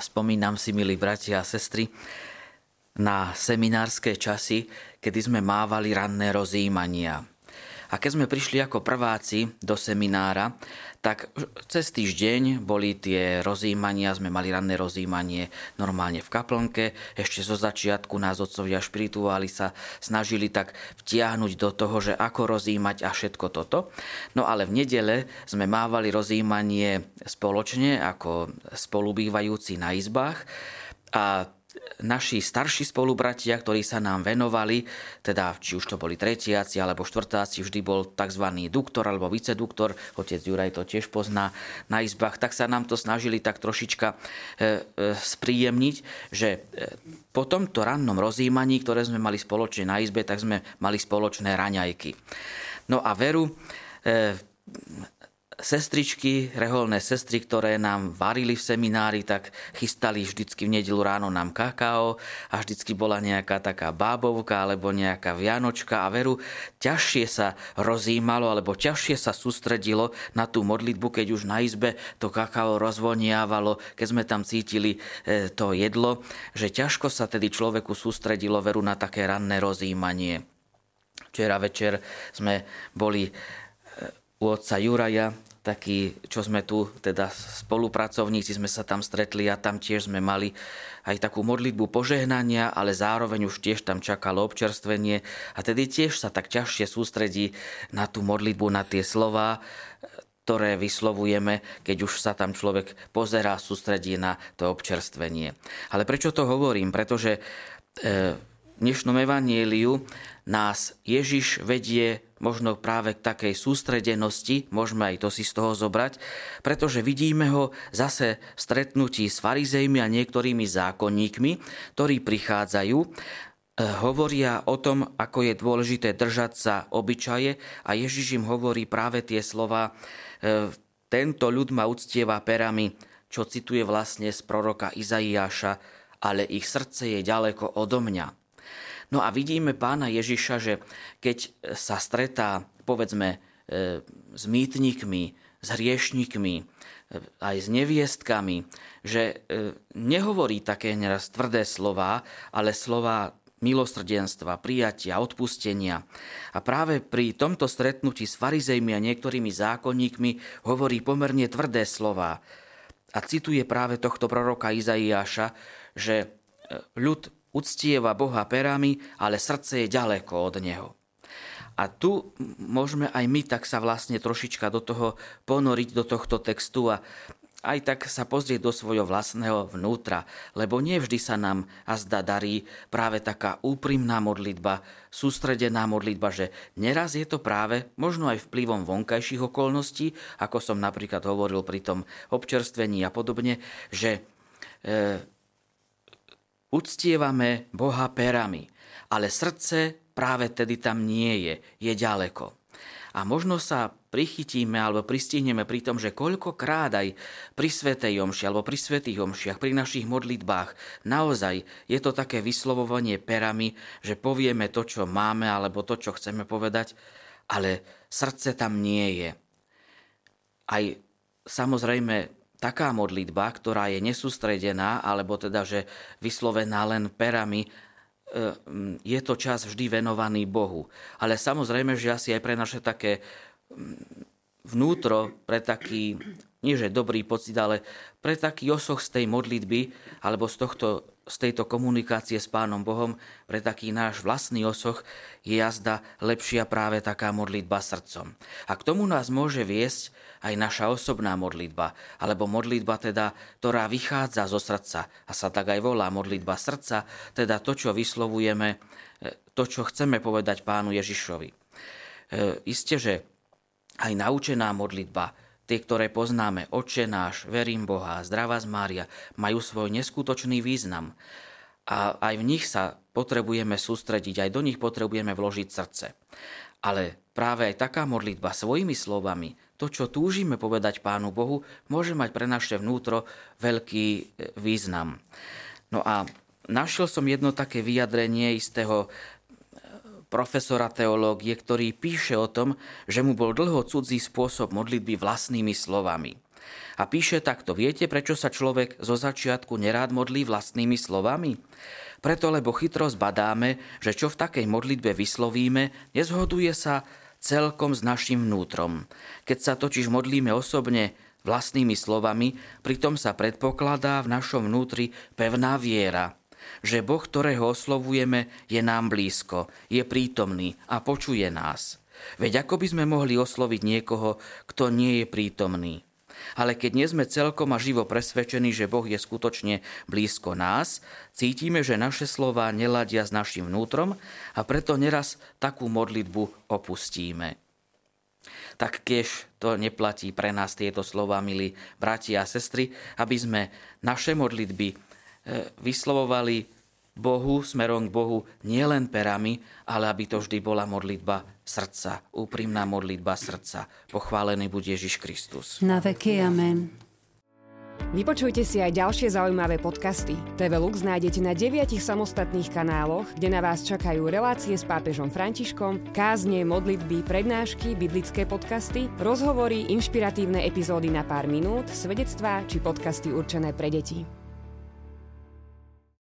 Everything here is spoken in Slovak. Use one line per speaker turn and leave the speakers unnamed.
spomínam si, milí bratia a sestry, na seminárske časy, kedy sme mávali ranné rozjímania. A keď sme prišli ako prváci do seminára, tak cez týždeň boli tie rozjímania, sme mali ranné rozjímanie normálne v kaplnke. Ešte zo začiatku nás otcovia špirituáli sa snažili tak vtiahnuť do toho, že ako rozjímať a všetko toto. No ale v nedele sme mávali rozjímanie spoločne ako spolubývajúci na izbách a naši starší spolubratia, ktorí sa nám venovali, teda či už to boli tretiaci alebo štvrtáci, vždy bol tzv. duktor alebo viceduktor, otec Juraj to tiež pozná na izbách, tak sa nám to snažili tak trošička e, e, spríjemniť, že e, po tomto rannom rozjímaní, ktoré sme mali spoločne na izbe, tak sme mali spoločné raňajky. No a veru, sestričky, reholné sestry, ktoré nám varili v seminári, tak chystali vždycky v nedelu ráno nám kakao a vždycky bola nejaká taká bábovka alebo nejaká vianočka a veru ťažšie sa rozímalo alebo ťažšie sa sústredilo na tú modlitbu, keď už na izbe to kakao rozvoniavalo, keď sme tam cítili e, to jedlo, že ťažko sa tedy človeku sústredilo veru na také ranné rozímanie. Včera večer sme boli u otca Juraja, taký, čo sme tu, teda spolupracovníci sme sa tam stretli a tam tiež sme mali aj takú modlitbu požehnania, ale zároveň už tiež tam čakalo občerstvenie a tedy tiež sa tak ťažšie sústredí na tú modlitbu, na tie slova, ktoré vyslovujeme, keď už sa tam človek pozerá, sústredí na to občerstvenie. Ale prečo to hovorím? Pretože e, v dnešnom evanieliu nás Ježiš vedie možno práve k takej sústredenosti, môžeme aj to si z toho zobrať, pretože vidíme ho zase v stretnutí s farizejmi a niektorými zákonníkmi, ktorí prichádzajú, e, hovoria o tom, ako je dôležité držať sa obyčaje a Ježiš im hovorí práve tie slova e, tento ľud ma uctieva perami, čo cituje vlastne z proroka Izaiáša, ale ich srdce je ďaleko odo mňa. No a vidíme pána Ježiša, že keď sa stretá, povedzme, e, s mýtnikmi, s hriešnikmi, e, aj s neviestkami, že e, nehovorí také neraz tvrdé slova, ale slova milosrdenstva, prijatia, odpustenia. A práve pri tomto stretnutí s farizejmi a niektorými zákonníkmi hovorí pomerne tvrdé slova. A cituje práve tohto proroka Izaiáša, že ľud uctieva Boha perami, ale srdce je ďaleko od Neho. A tu môžeme aj my tak sa vlastne trošička do toho ponoriť, do tohto textu a aj tak sa pozrieť do svojho vlastného vnútra, lebo nevždy sa nám azda darí práve taká úprimná modlitba, sústredená modlitba, že neraz je to práve možno aj vplyvom vonkajších okolností, ako som napríklad hovoril pri tom občerstvení a podobne, že e, uctievame Boha perami, ale srdce práve tedy tam nie je, je ďaleko. A možno sa prichytíme alebo pristihneme pri tom, že koľkokrát aj pri Svetej Omši alebo pri Svetých Omšiach, pri našich modlitbách, naozaj je to také vyslovovanie perami, že povieme to, čo máme alebo to, čo chceme povedať, ale srdce tam nie je. Aj samozrejme taká modlitba, ktorá je nesústredená, alebo teda, že vyslovená len perami, e, je to čas vždy venovaný Bohu. Ale samozrejme, že asi aj pre naše také vnútro, pre taký, nie že dobrý pocit, ale pre taký osoch z tej modlitby, alebo z tohto z tejto komunikácie s Pánom Bohom pre taký náš vlastný osoch je jazda lepšia práve taká modlitba srdcom. A k tomu nás môže viesť aj naša osobná modlitba, alebo modlitba teda, ktorá vychádza zo srdca a sa tak aj volá modlitba srdca, teda to, čo vyslovujeme, e, to, čo chceme povedať Pánu Ježišovi. E, isté, že aj naučená modlitba, Tie, ktoré poznáme, Oče náš, verím Boha, zdravá z Mária, majú svoj neskutočný význam. A aj v nich sa potrebujeme sústrediť, aj do nich potrebujeme vložiť srdce. Ale práve aj taká modlitba svojimi slovami, to, čo túžime povedať Pánu Bohu, môže mať pre naše vnútro veľký e, význam. No a našiel som jedno také vyjadrenie istého profesora teológie, ktorý píše o tom, že mu bol dlho cudzí spôsob modlitby vlastnými slovami. A píše takto, viete, prečo sa človek zo začiatku nerád modlí vlastnými slovami? Preto, lebo chytro zbadáme, že čo v takej modlitbe vyslovíme, nezhoduje sa celkom s našim vnútrom. Keď sa totiž modlíme osobne vlastnými slovami, pritom sa predpokladá v našom vnútri pevná viera, že Boh, ktorého oslovujeme, je nám blízko, je prítomný a počuje nás. Veď ako by sme mohli osloviť niekoho, kto nie je prítomný? Ale keď nie sme celkom a živo presvedčení, že Boh je skutočne blízko nás, cítime, že naše slova neladia s našim vnútrom a preto neraz takú modlitbu opustíme. Tak keď to neplatí pre nás tieto slova, milí bratia a sestry, aby sme naše modlitby vyslovovali Bohu, smerom k Bohu, nielen perami, ale aby to vždy bola modlitba srdca, úprimná modlitba srdca. Pochválený bude Ježiš Kristus.
Na veky amen.
Vypočujte si aj ďalšie zaujímavé podcasty. TV Lux nájdete na deviatich samostatných kanáloch, kde na vás čakajú relácie s pápežom Františkom, kázne, modlitby, prednášky, biblické podcasty, rozhovory, inšpiratívne epizódy na pár minút, svedectvá či podcasty určené pre deti.